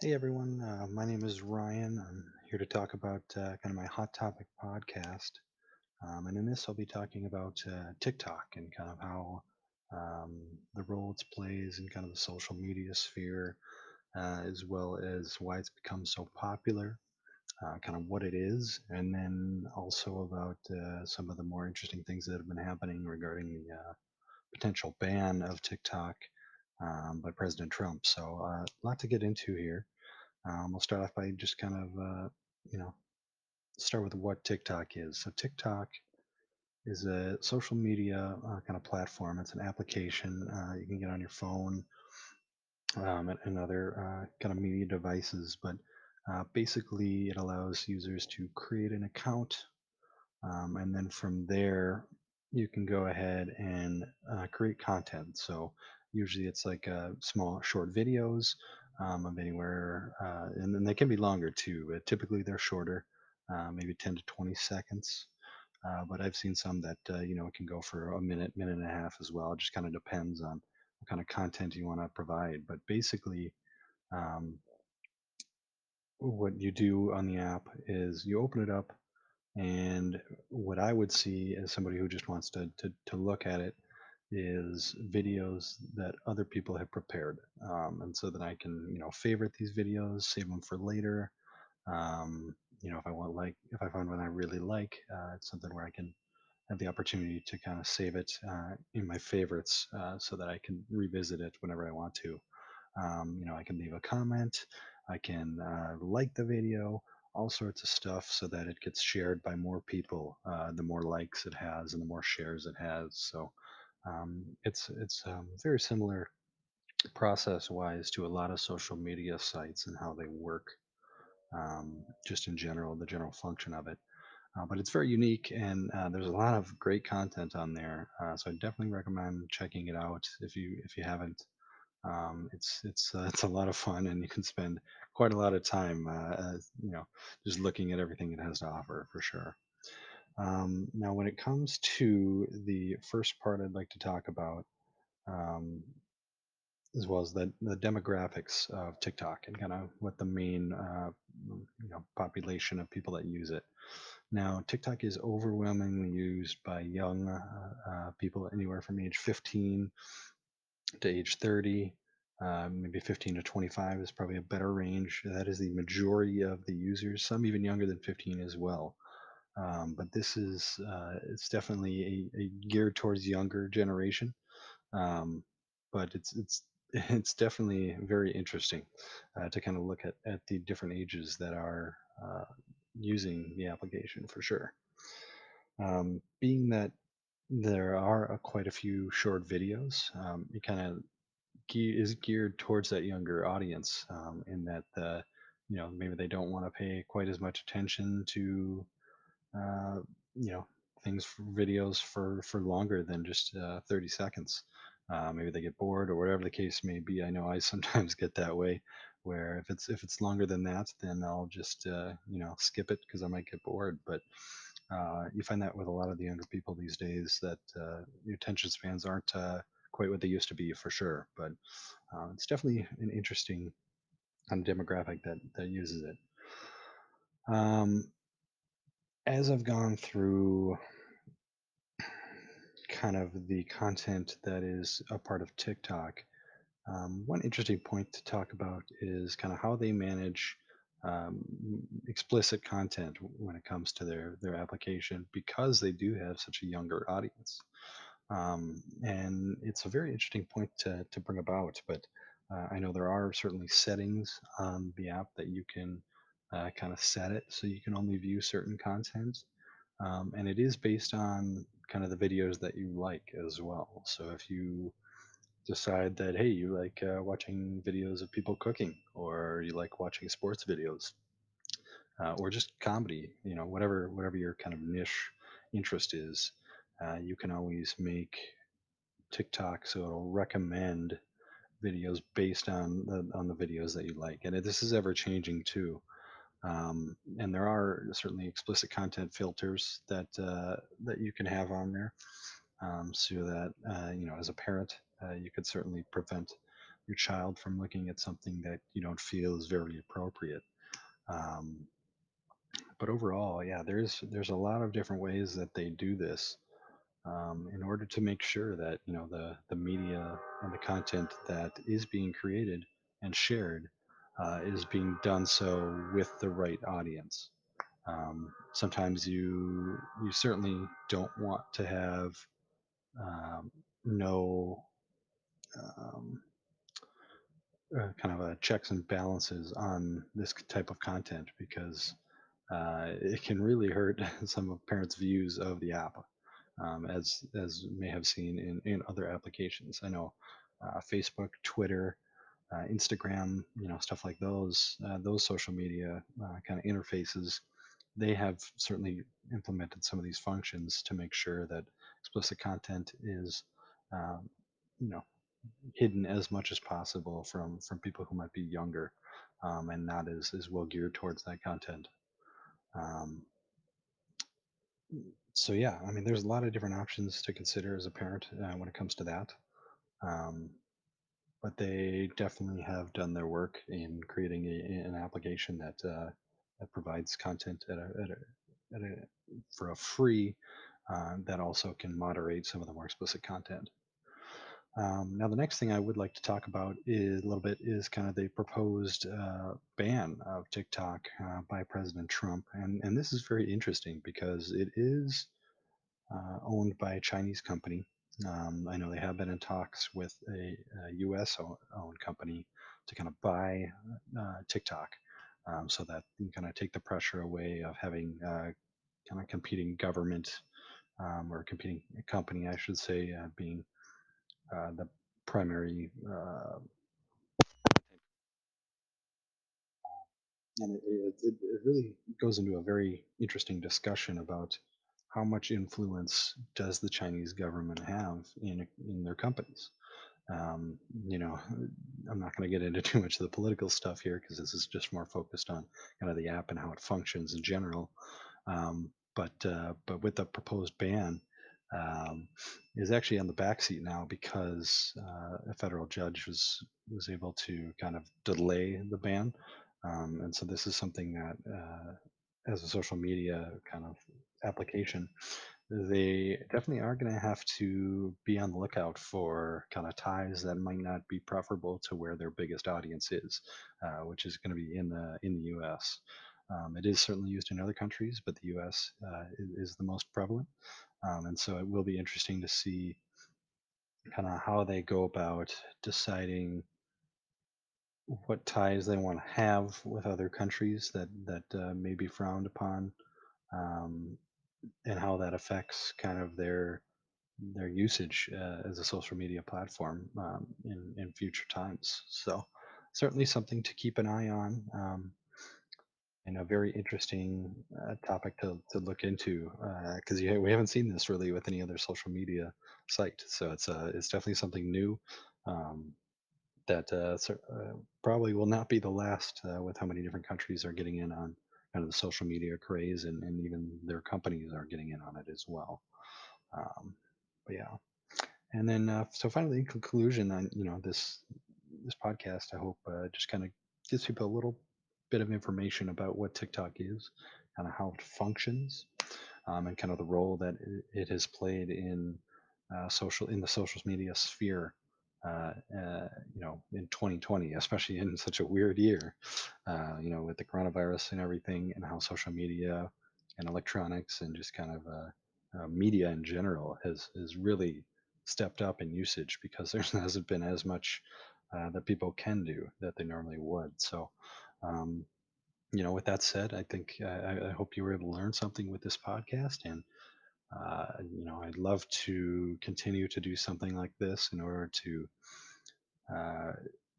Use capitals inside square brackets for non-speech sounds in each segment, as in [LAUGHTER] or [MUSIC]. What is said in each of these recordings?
Hey everyone, uh, my name is Ryan. I'm here to talk about uh, kind of my Hot Topic podcast. Um, and in this, I'll be talking about uh, TikTok and kind of how um, the role it plays in kind of the social media sphere, uh, as well as why it's become so popular, uh, kind of what it is, and then also about uh, some of the more interesting things that have been happening regarding the potential ban of TikTok um, by President Trump. So, uh, a lot to get into here. Um, we'll start off by just kind of, uh, you know, start with what TikTok is. So TikTok is a social media uh, kind of platform. It's an application uh, you can get on your phone um, and, and other uh, kind of media devices. But uh, basically, it allows users to create an account, um, and then from there, you can go ahead and uh, create content. So usually, it's like uh, small, short videos um, of anywhere, uh, and then they can be longer too. But typically, they're shorter, uh, maybe 10 to 20 seconds. Uh, but I've seen some that uh, you know it can go for a minute, minute and a half as well. It just kind of depends on what kind of content you want to provide. But basically, um, what you do on the app is you open it up, and what I would see as somebody who just wants to to, to look at it is videos that other people have prepared, um, and so that I can you know favorite these videos, save them for later. Um, you know, if I want like if I find one I really like, uh, it's something where I can have the opportunity to kind of save it uh, in my favorites uh, so that I can revisit it whenever I want to. Um, you know, I can leave a comment, I can uh, like the video, all sorts of stuff so that it gets shared by more people. Uh, the more likes it has and the more shares it has. So um, it's it's um, very similar process wise to a lot of social media sites and how they work um, just in general, the general function of it. Uh, but it's very unique, and uh, there's a lot of great content on there. Uh, so I definitely recommend checking it out if you if you haven't. Um, it's it's uh, [LAUGHS] it's a lot of fun, and you can spend quite a lot of time, uh, uh, you know, just looking at everything it has to offer for sure. Um, now, when it comes to the first part, I'd like to talk about, um, as well as the the demographics of TikTok and kind of what the main uh, you know population of people that use it. Now, TikTok is overwhelmingly used by young uh, uh, people anywhere from age 15 to age 30. Uh, maybe 15 to 25 is probably a better range. That is the majority of the users, some even younger than 15 as well. Um, but this is uh, it's definitely a, a geared towards younger generation. Um, but it's it's [LAUGHS] it's definitely very interesting uh, to kind of look at at the different ages that are uh, using the application for sure. Um, being that there are uh, quite a few short videos, um, it kind of ge- is geared towards that younger audience um, in that the you know maybe they don't want to pay quite as much attention to uh, you know things for videos for for longer than just uh, 30 seconds. Uh, maybe they get bored or whatever the case may be. I know i [LAUGHS] sometimes get that way where if it's if it's longer than that then i'll just uh, you know skip it because i might get bored. But uh, you find that with a lot of the younger people these days that uh, your attention spans aren't uh, quite what they used to be for sure. But uh, it's definitely an interesting kind of demographic that that uses it. Um, as i've gone through kind of the content that is a part of TikTok. Um, one interesting point to talk about is kind of how they manage um, explicit content when it comes to their their application because they do have such a younger audience. Um, and it's a very interesting point to, to bring about. But uh, I know there are certainly settings on the app that you can uh, kind of set it so you can only view certain content um, and it is based on kind of the videos that you like as well. So if you decide that hey, you like uh, watching videos of people cooking, or you like watching sports videos, uh, or just comedy, you know, whatever whatever your kind of niche interest is, uh, you can always make TikTok so it'll recommend videos based on the on the videos that you like. And this is ever changing too. Um, and there are certainly explicit content filters that uh, that you can have on there, um, so that uh, you know, as a parent, uh, you could certainly prevent your child from looking at something that you don't feel is very appropriate. Um, but overall, yeah, there's there's a lot of different ways that they do this um, in order to make sure that you know the the media and the content that is being created and shared uh, is being done so with the right audience. Um, sometimes you you certainly don't want to have um, no um, uh, kind of checks and balances on this type of content because uh, it can really hurt [LAUGHS] some of parents' views of the app, um, as as may have seen in in other applications. I know uh, Facebook, Twitter, uh, Instagram, you know, stuff like those, uh, those social media uh, kind of interfaces, they have certainly implemented some of these functions to make sure that explicit content is, um, you know, hidden as much as possible from from people who might be younger um, and not as as well geared towards that content. Um, so yeah, I mean, there's a lot of different options to consider as a parent uh, when it comes to that. Um, but they definitely have done their work in creating a, an application that uh, that provides content at a, at a, at a for a free uh, that also can moderate some of the more explicit content. Um, now, the next thing I would like to talk about is a little bit is kind of the proposed uh, ban of TikTok uh, by President Trump, and and this is very interesting because it is uh, owned by a Chinese company. Um, I know they have been in talks with a, a U.S. owned company to kind of buy uh, TikTok, um, so that you kind of take the pressure away of having uh, kind of competing government um, or competing company, I should say, uh, being uh, the primary uh, and it, it, it really goes into a very interesting discussion about how much influence does the Chinese government have in in their companies. Um, you know, [LAUGHS] I'm not going to get into [LAUGHS] too much of the political stuff here because this is just more focused on kind of the app and how it functions in general. Um, but uh, but with the proposed ban, um, is actually on the backseat now because uh, a federal judge was was able to kind of delay the ban, um, and so this is something that uh, as a social media kind of application, they definitely are going to have to be on the lookout for kind of ties that might not be preferable to where their biggest audience is, uh, which is going to be in the in the U.S. Um, it is certainly used in other countries, but the U.S. Uh, is, is, the most prevalent. Um, and so it will be interesting to see kind of how they go about deciding what ties they want to have with other countries that that uh, may be frowned upon, um, and how that affects kind of their their usage uh, as a social media platform um, in in future times. So certainly something to keep an eye on. Um, and a very interesting uh, topic to, to look into because uh, we haven't seen this really with any other social media site. So it's uh, it's definitely something new um, that uh, uh, probably will not be the last uh, with how many different countries are getting in on kind of the social media craze and, and even their companies are getting in on it as well. Um, but yeah, and then uh, so finally in conclusion, on you know this this podcast, I hope uh, just kind of gives people a little bit of information about what TikTok is, kind of how it functions, um, and kind of the role that it has played in uh, social in the social media sphere. Uh, uh, you know, in 2020, especially in such a weird year, uh, you know, with the coronavirus and everything, and how social media and electronics and just kind of uh, uh, media in general has has really stepped up in usage because [LAUGHS] there hasn't been as much that people can do that they normally would. So um, you know, with that said, I think uh, I, I hope you were able to learn something with this podcast, and uh, you know, I'd love to continue to do something like this in order to uh,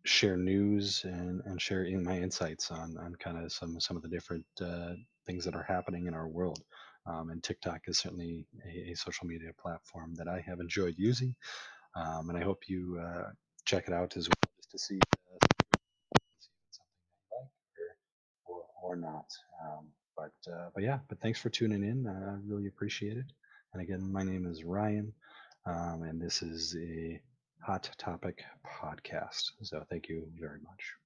share news and, and share in my insights on, on kind of some some of the different uh, things that are happening in our world. Um, and TikTok is certainly a, a, social media platform that I have enjoyed using, um, and I hope you uh, check it out as well just to see if it's something you like or or, not. Um, but uh, but yeah, but thanks for tuning in. I really appreciate it. And again, my name is Ryan, um, and this is a Hot Topic Podcast. So thank you very much.